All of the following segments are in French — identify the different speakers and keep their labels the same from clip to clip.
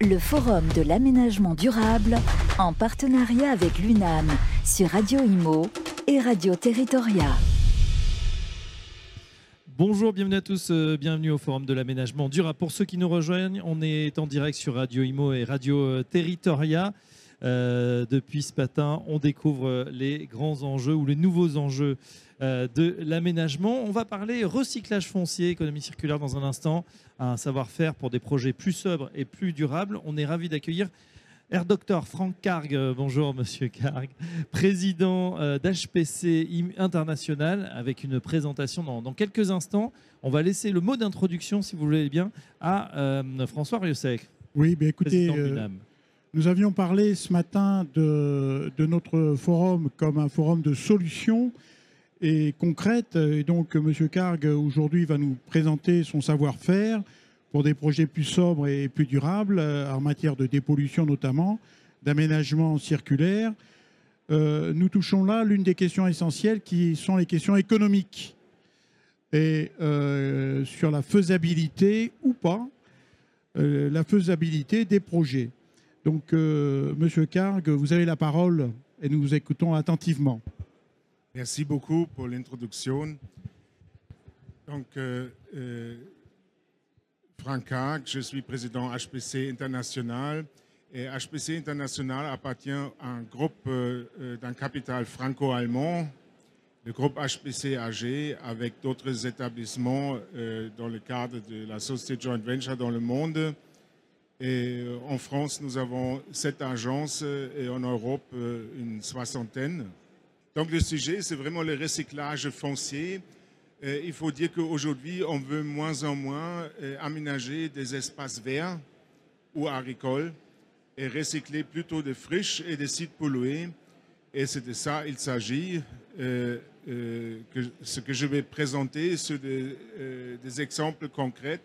Speaker 1: le Forum de l'aménagement durable en partenariat avec l'UNAM sur Radio Imo et Radio Territoria.
Speaker 2: Bonjour, bienvenue à tous, euh, bienvenue au Forum de l'aménagement durable. Pour ceux qui nous rejoignent, on est en direct sur Radio Imo et Radio euh, Territoria. Euh, depuis ce matin, on découvre les grands enjeux ou les nouveaux enjeux de l'aménagement. On va parler recyclage foncier, économie circulaire dans un instant, un savoir-faire pour des projets plus sobres et plus durables. On est ravi d'accueillir Air Docteur Franck Carg, bonjour Monsieur Carg, président d'HPC International, avec une présentation dans, quelques instants. On va laisser le mot d'introduction, si vous voulez bien, à François Riosec.
Speaker 3: Oui, bien écoutez, euh, nous avions parlé ce matin de, notre forum comme un forum de solutions et concrètes. Et donc, Monsieur Carg, aujourd'hui, va nous présenter son savoir-faire pour des projets plus sobres et plus durables, euh, en matière de dépollution notamment, d'aménagement circulaire. Euh, nous touchons là l'une des questions essentielles qui sont les questions économiques et euh, sur la faisabilité ou pas, la faisabilité des projets. Donc, Monsieur Carg, vous avez la parole et nous vous écoutons attentivement.
Speaker 4: Merci beaucoup pour l'introduction. Donc, Franck Haag, je suis président HPC International. Et HPC International appartient à un groupe euh, euh, d'un capital franco-allemand, le groupe HPC AG, avec d'autres établissements euh, dans le cadre de la société joint venture dans le monde. Et en France, nous avons sept agences et en Europe, une soixantaine. Donc le sujet, c'est vraiment le recyclage foncier euh, il faut dire qu'aujourd'hui, on veut moins en moins euh, aménager des espaces verts ou agricoles et recycler plutôt des friches et des sites pollués. Et c'est de ça il s'agit. Euh, ce que je vais présenter, c'est des, des, exemples concrets,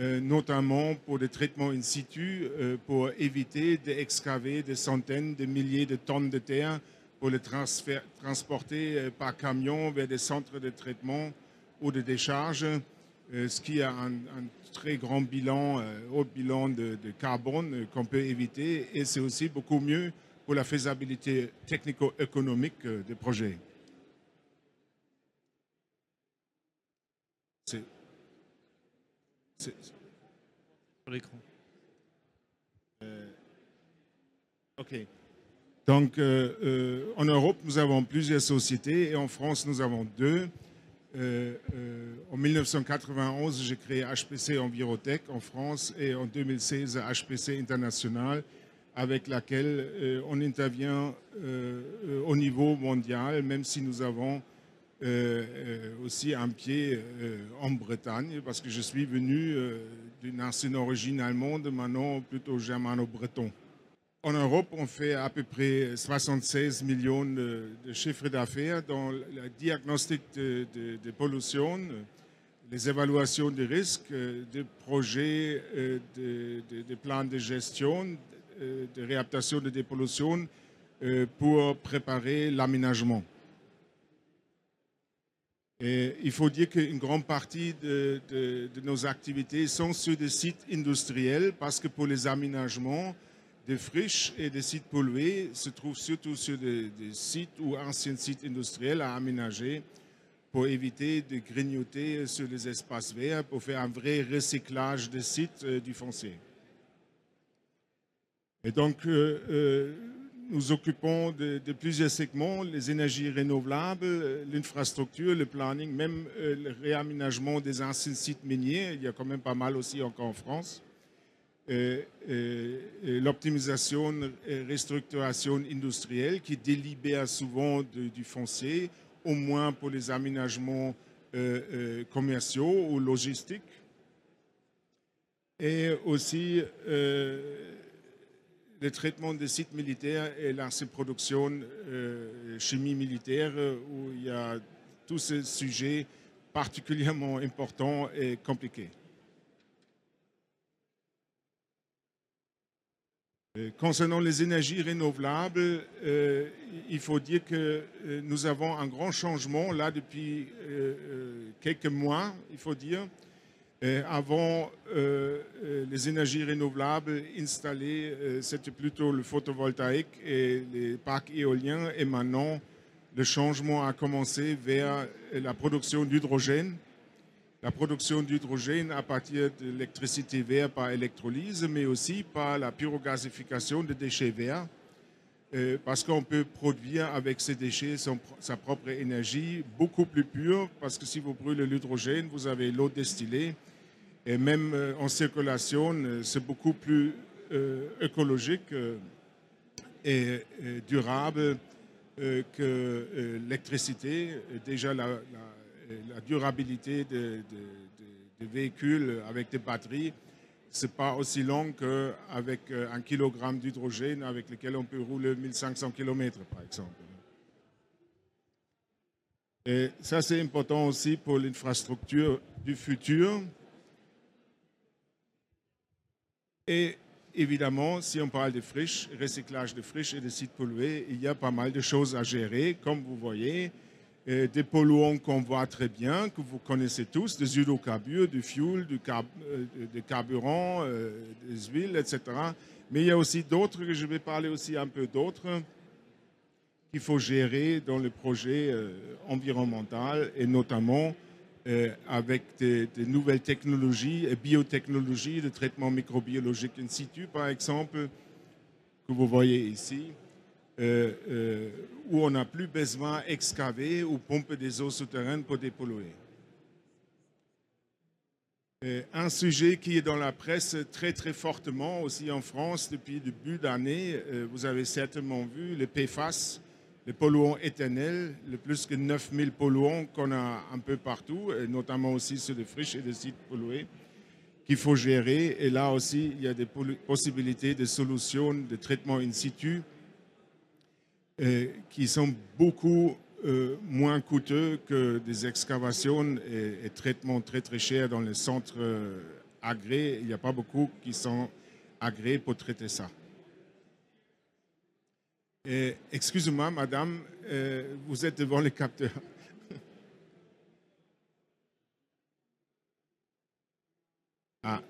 Speaker 4: notamment pour des traitements in situ, pour éviter d'excaver des centaines de milliers de tonnes de terre pour les transporter euh, par camion vers des centres de traitement ou de décharge, euh, ce qui a un, très grand bilan, euh, haut bilan de, carbone qu'on peut éviter. Et c'est aussi beaucoup mieux pour la faisabilité technico-économique des projets. C'est l'écran. OK. Donc, euh, euh, en Europe, nous avons plusieurs sociétés et en France, nous avons deux. Euh, en 1991, j'ai créé HPC Envirotech en France et en 2016, HPC International, avec laquelle on intervient au niveau mondial, même si nous avons aussi un pied en Bretagne, parce que je suis venu d'une ancienne origine allemande, maintenant plutôt germano-breton. En Europe, on fait à peu près 76 millions de, chiffres d'affaires dans le diagnostic de, pollution, les évaluations des risques, des projets, des plans de gestion, de réadaptation de dépollution euh, pour préparer l'aménagement. Il faut dire qu'une grande partie de, de, nos activités sont sur des sites industriels parce que pour les aménagements, des friches et des sites pollués se trouvent surtout sur des, sites ou anciens sites industriels à aménager pour éviter de grignoter sur les espaces verts, pour faire un vrai recyclage des sites euh, du foncier. Et donc, euh, euh, nous occupons de, plusieurs segments, les énergies renouvelables, l'infrastructure, le planning, même le réaménagement des anciens sites miniers. Il y a quand même pas mal aussi encore en France l'optimisation et restructuration industrielle qui délibère souvent du foncier, au moins pour les aménagements euh, euh, commerciaux ou logistiques. Et aussi euh, le traitement des sites militaires et la production chimie militaire où il y a tous ces sujets particulièrement importants et compliqués. Euh, concernant les énergies renouvelables, euh, il faut dire que euh, nous avons un grand changement là depuis quelques mois, il faut dire. Avant, les énergies renouvelables installées, c'était plutôt le photovoltaïque et les parcs éoliens. Et maintenant, le changement a commencé vers la production d'hydrogène. La production d'hydrogène à partir de l'électricité verte par électrolyse, mais aussi par la pyrogasification de déchets verts. Euh, parce qu'on peut produire avec ces déchets sa propre énergie beaucoup plus pure, parce que si vous brûlez l'hydrogène, vous avez l'eau distillée, et même euh, en circulation, euh, c'est beaucoup plus écologique et durable que l'électricité. Déjà, la, durabilité des véhicules avec des batteries c'est pas aussi long qu'avec euh, un kilogramme d'hydrogène avec lequel on peut rouler 1500 km, par exemple. Et ça, c'est important aussi pour l'infrastructure du futur. Et évidemment, si on parle de friches, recyclage de friches et de sites pollués, il y a pas mal de choses à gérer, comme vous voyez des polluants qu'on voit très bien, que vous connaissez tous, des hydrocarbures, du fuel, du euh, des carburants, euh, des huiles, etc. Mais il y a aussi d'autres, que je vais parler aussi un peu d'autres, qu'il faut gérer dans le projet euh, environnemental et notamment avec des, nouvelles technologies et biotechnologies de traitement microbiologique in situ, par exemple, que vous voyez ici. Euh, euh, où on n'a plus besoin d'excaver ou pomper des eaux souterraines pour dépolluer. Euh, un sujet qui est dans la presse très très fortement aussi en France depuis le début d'année, vous avez certainement vu les PFAS, les polluants éternels, le plus que 9000 polluants qu'on a un peu partout, et notamment aussi sur les friches et les sites pollués qu'il faut gérer. Et là aussi, il y a des possibilités de solutions de traitement in situ euh, qui sont beaucoup euh, moins coûteux que des excavations et, traitements très très chers dans les centres euh, agréés. Il n'y a pas beaucoup qui sont agréés pour traiter ça. Excusez-moi, madame, vous êtes devant le capteur. ah.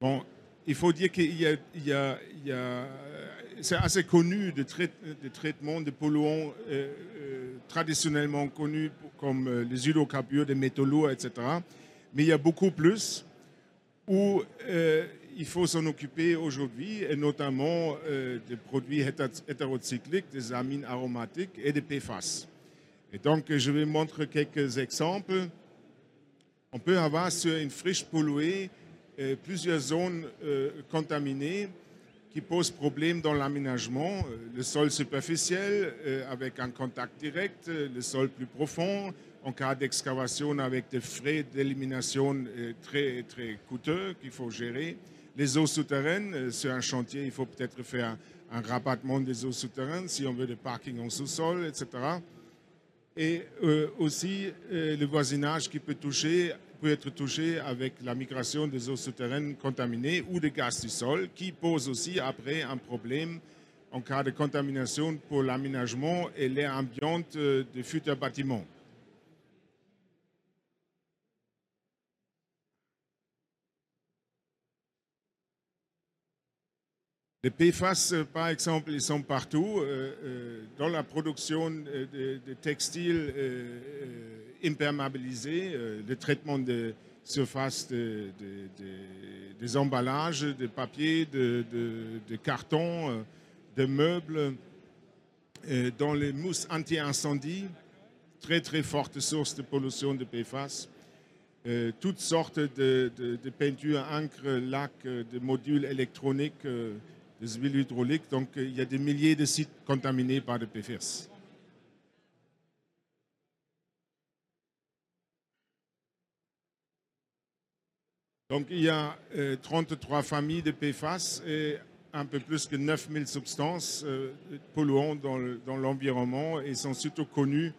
Speaker 4: Bon, il faut dire qu'il y, a, c'est assez connu de, traitements de polluants euh, euh, traditionnellement connus comme euh, les hydrocarbures, les métaux lourds, etc. Mais il y a beaucoup plus où il faut s'en occuper aujourd'hui, et notamment des produits hétérocycliques, des amines aromatiques et des PFAS. Et donc, je vais montrer quelques exemples. On peut avoir sur une friche polluée plusieurs zones contaminées qui pose problème dans l'aménagement. Euh, le sol superficiel euh, avec un contact direct, euh, le sol plus profond, en cas d'excavation avec des frais d'élimination très, très coûteux qu'il faut gérer. Les eaux souterraines, sur un chantier, il faut peut-être faire un, rabattement des eaux souterraines si on veut des parkings en sous-sol, etc. Et aussi le voisinage qui peut toucher peut être touché avec la migration des eaux souterraines contaminées ou des gaz du sol, qui pose aussi après un problème en cas de contamination pour l'aménagement et l'air ambiant euh, de futurs bâtiments. Les PFAS, par exemple, ils sont partout. Euh, euh, dans la production de, textiles, imperméabiliser, euh, le traitement de surface des emballages, de papier, de, carton, euh, de meubles, euh, dans les mousses anti-incendie, très très forte source de pollution de PFAS. toutes sortes de, peintures, encre, lac, de modules électroniques, des huiles hydrauliques. Donc il y a des milliers de sites contaminés par des PFAS. Donc il y a 33 euh, familles de PFAS et un peu plus que 9000 substances euh, polluantes dans l'environnement et sont surtout connues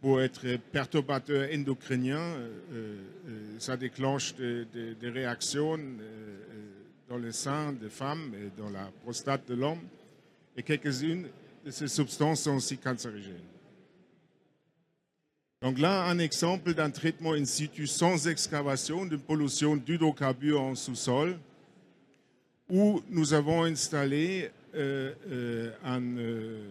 Speaker 4: pour être perturbateurs endocriniens. Euh, ça déclenche des, réactions dans le sein des femmes et dans la prostate de l'homme. Et quelques-unes de ces substances sont aussi cancérigènes. Donc là, un exemple d'un traitement in situ sans excavation de pollution d'hydrocarbures en sous-sol, où nous avons installé euh, euh, un euh,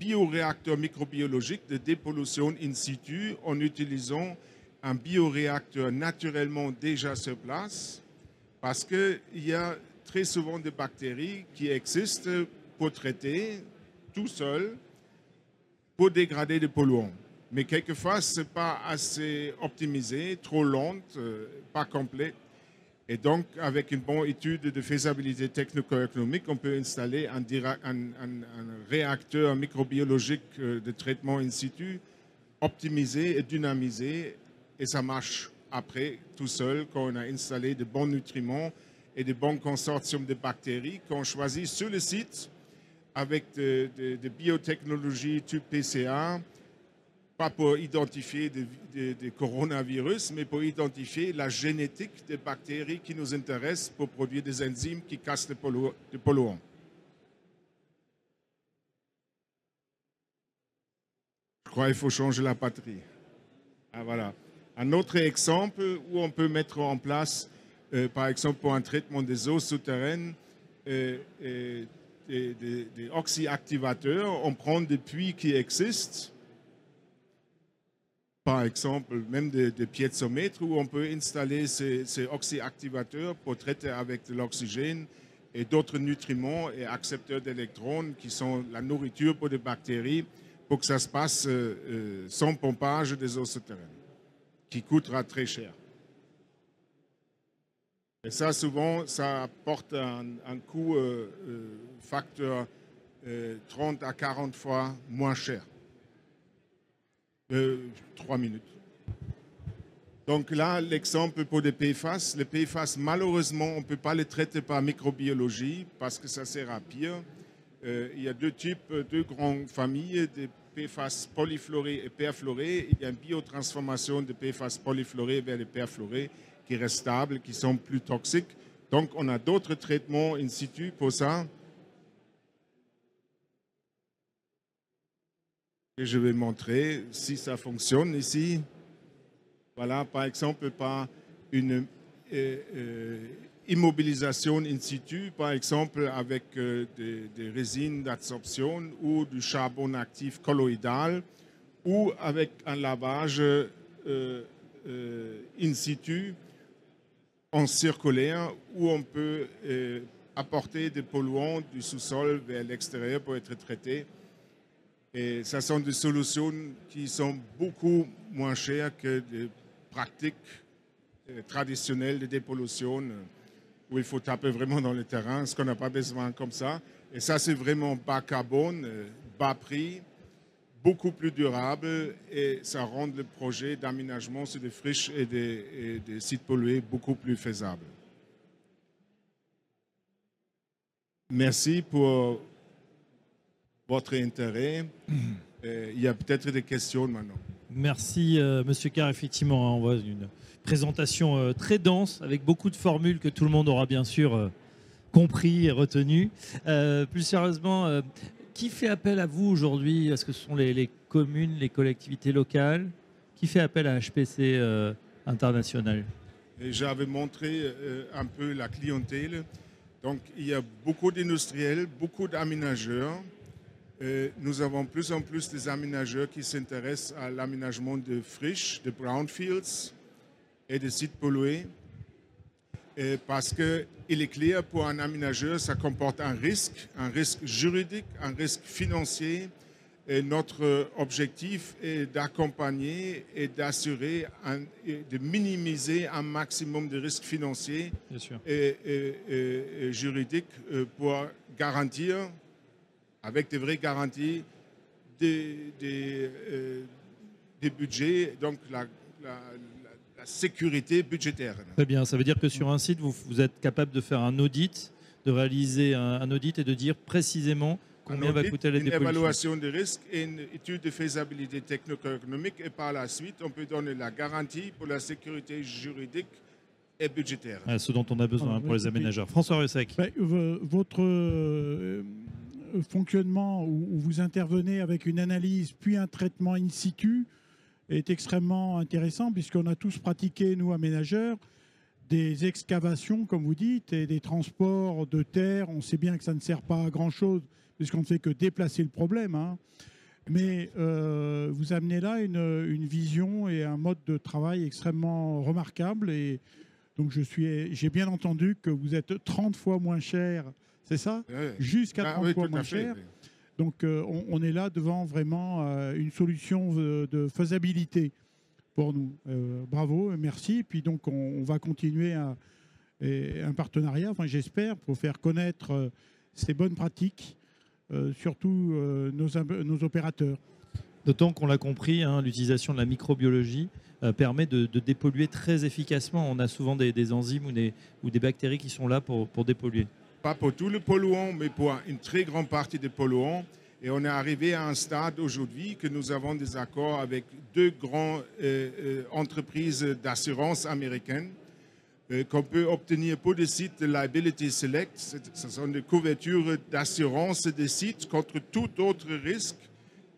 Speaker 4: bioréacteur microbiologique de dépollution in situ en utilisant un bioréacteur naturellement déjà sur place, parce qu'il y a très souvent des bactéries qui existent pour traiter tout seul, pour dégrader des polluants mais quelquefois, ce n'est pas assez optimisé, trop lente, euh, pas complet. Et donc, avec une bonne étude de faisabilité technico-économique, on peut installer un, réacteur microbiologique euh, de traitement in situ, optimisé et dynamisé, et ça marche après tout seul quand on a installé de bons nutriments et de bons consortiums de bactéries qu'on choisit sur le site avec des de biotechnologies type PCA, pas pour identifier des, coronavirus, mais pour identifier la génétique des bactéries qui nous intéressent pour produire des enzymes qui cassent les, polluants. Je crois qu'il faut changer la batterie. Ah, voilà. Un autre exemple où on peut mettre en place, euh, par exemple pour un traitement des eaux souterraines, euh, euh, des, oxyactivateurs. On prend des puits qui existent par exemple, même des, des piézomètres où on peut installer ces, oxyactivateurs pour traiter avec de l'oxygène et d'autres nutriments et accepteurs d'électrons qui sont la nourriture pour des bactéries pour que ça se passe sans pompage des eaux souterraines, qui coûtera très cher. Et ça, souvent, ça apporte un, coût euh, facteur 30 à 40 fois moins cher. Euh, minutes. Donc là, l'exemple pour les PFAS. Les PFAS, malheureusement, on ne peut pas les traiter par microbiologie parce que ça sert à pire. Euh, il y a deux types, deux grandes familles de PFAS polyfluorés et perfluorés. Il y a une biotransformation de PFAS polyfluorés vers les perfluorés qui restent stables, qui sont plus toxiques. Donc, on a d'autres traitements in situ pour ça. je vais montrer si ça fonctionne ici. Voilà, par exemple, par une euh, euh, immobilisation in situ, par exemple avec euh, des, résines d'absorption ou du charbon actif colloïdal, ou avec un lavage in situ en circulaire où on peut apporter des polluants du sous-sol vers l'extérieur pour être traités. Et ce sont des solutions qui sont beaucoup moins chères que des pratiques euh, traditionnelles de dépollution. euh, où il faut taper vraiment dans le terrain, ce qu'on n'a pas besoin comme ça. Et ça, c'est vraiment bas carbone, euh, bas prix, beaucoup plus durable et ça rend le projet d'aménagement sur des friches et des, des sites pollués beaucoup plus faisable. Merci pour votre intérêt. Euh, il y a peut-être des questions maintenant.
Speaker 2: Merci, euh, Monsieur Carr. Effectivement, on voit une présentation euh, très dense avec beaucoup de formules que tout le monde aura bien sûr compris et retenu. plus sérieusement, qui fait appel à vous aujourd'hui? Est-ce que ce sont les, communes, les collectivités locales? Qui fait appel à HPC international?
Speaker 4: J'avais montré un peu la clientèle. Donc, il y a beaucoup d'industriels, beaucoup d'aménageurs nous avons plus en plus des aménageurs qui s'intéressent à l'aménagement de friches, de brownfields et de sites pollués. parce qu'il est clair pour un aménageur, ça comporte un risque, un risque juridique, un risque financier. Et notre objectif est d'accompagner et d'assurer, de minimiser un maximum de risques financiers et, et, juridiques euh, pour garantir avec des vraies garanties, des, des, euh, budgets, donc la, sécurité budgétaire.
Speaker 2: Très bien, ça veut dire que sur un site, vous, vous êtes capable de faire un audit, de réaliser un, audit et de dire précisément combien va coûter la.
Speaker 4: Une évaluation de risque et une étude de faisabilité technico-économique et par la suite, on peut donner la garantie pour la sécurité juridique et budgétaire.
Speaker 2: Ah, ce dont on a besoin pour les aménageurs. François Russec.
Speaker 3: Ben, votre euh, fonctionnement où, vous intervenez avec une analyse puis un traitement in situ, est extrêmement intéressant puisqu'on a tous pratiqué, nous, aménageurs, des excavations, comme vous dites, et des transports de terre. On sait bien que ça ne sert pas à grand-chose puisqu'on ne fait que déplacer le problème. Hein. Mais euh, vous amenez là une, vision et un mode de travail extrêmement remarquable. Et donc, j'ai bien entendu que vous êtes 30 fois moins cher, c'est ça Jusqu'à 30 ah fois moins cher. Donc, euh, on, est là devant vraiment euh, une solution de faisabilité pour nous. bravo, merci. Et puis, donc, on, va continuer un partenariat, enfin, j'espère, pour faire connaître ces bonnes pratiques euh, surtout euh, nos, opérateurs.
Speaker 2: D'autant qu'on l'a compris, hein, l'utilisation de la microbiologie euh, permet de, dépolluer très efficacement. On a souvent des, enzymes ou des, ou des, bactéries qui sont là pour, pour dépolluer.
Speaker 4: Pas pour tous les polluants, mais pour une très grande partie des polluants. Et on est arrivé à un stade aujourd'hui que nous avons des accords avec deux grandes entreprises d'assurance américaines euh, qu'on peut obtenir pour des sites de Liability Select. Ce sont des couvertures d'assurance des sites contre tout autre risque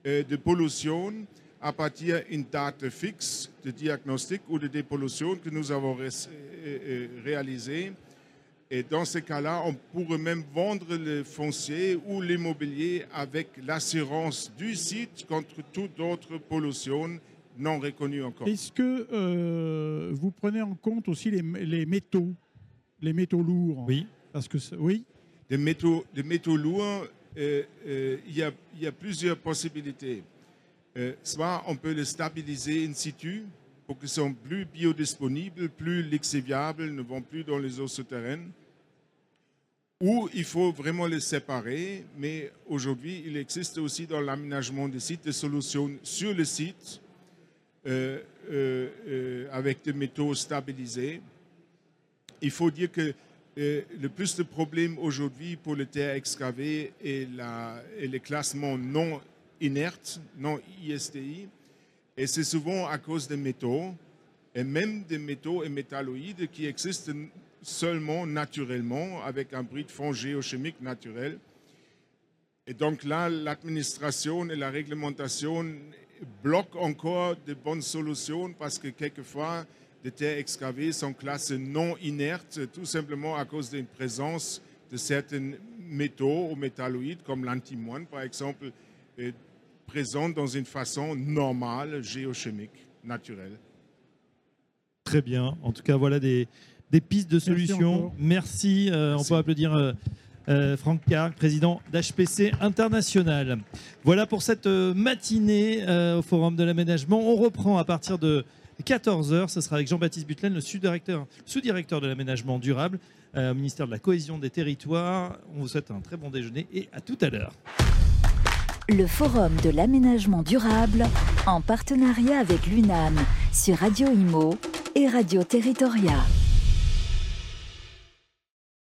Speaker 4: euh, de pollution à partir d'une date fixe de diagnostic ou de dépollution que nous avons euh, réalisé. Et dans ce cas-là, on pourrait même vendre le foncier ou l'immobilier avec l'assurance du site contre toute autre pollution non reconnu encore.
Speaker 3: Est-ce que euh, vous prenez en compte aussi les, métaux, les métaux lourds?
Speaker 2: Oui.
Speaker 3: Parce que oui.
Speaker 4: Des métaux, des métaux lourds, euh, euh, il y, a, plusieurs possibilités. soit on peut les stabiliser in situ pour qu'ils soient plus biodisponibles, plus lixiviables, ne vont plus dans les eaux souterraines. Ou il faut vraiment les séparer, mais aujourd'hui, il existe aussi dans l'aménagement des sites des solutions sur le site euh, euh, euh, avec des métaux stabilisés. Il faut dire que le plus de problèmes aujourd'hui pour les terres excavées est, la, le classement non inerte, non ISTI. Et c'est souvent à cause des métaux, et même des métaux et métalloïdes qui existent seulement naturellement avec un bris de fond géochimique naturel. Et donc là, l'administration et la réglementation bloque encore de bonnes solutions parce que quelquefois, des terres excavées sont classées non inertes, tout simplement à cause d'une présence de certains métaux ou métalloïdes, comme l'antimoine par exemple, présents dans une façon normale, géochimique, naturelle.
Speaker 2: Très bien. En tout cas, voilà des, des pistes de solutions. Merci. Euh, on peut applaudir. Euh, euh, Franck Carr, président d'HPC International. Voilà pour cette matinée euh, au Forum de l'aménagement. On reprend à partir de 14h. Ce sera avec Jean-Baptiste Butlen, le sous-directeur sous -directeur de l'aménagement durable au ministère de la Cohésion des Territoires. On vous souhaite un très bon déjeuner et à tout à l'heure.
Speaker 1: Le Forum de l'aménagement durable en partenariat avec l'UNAM sur Radio Imo et Radio Territoria.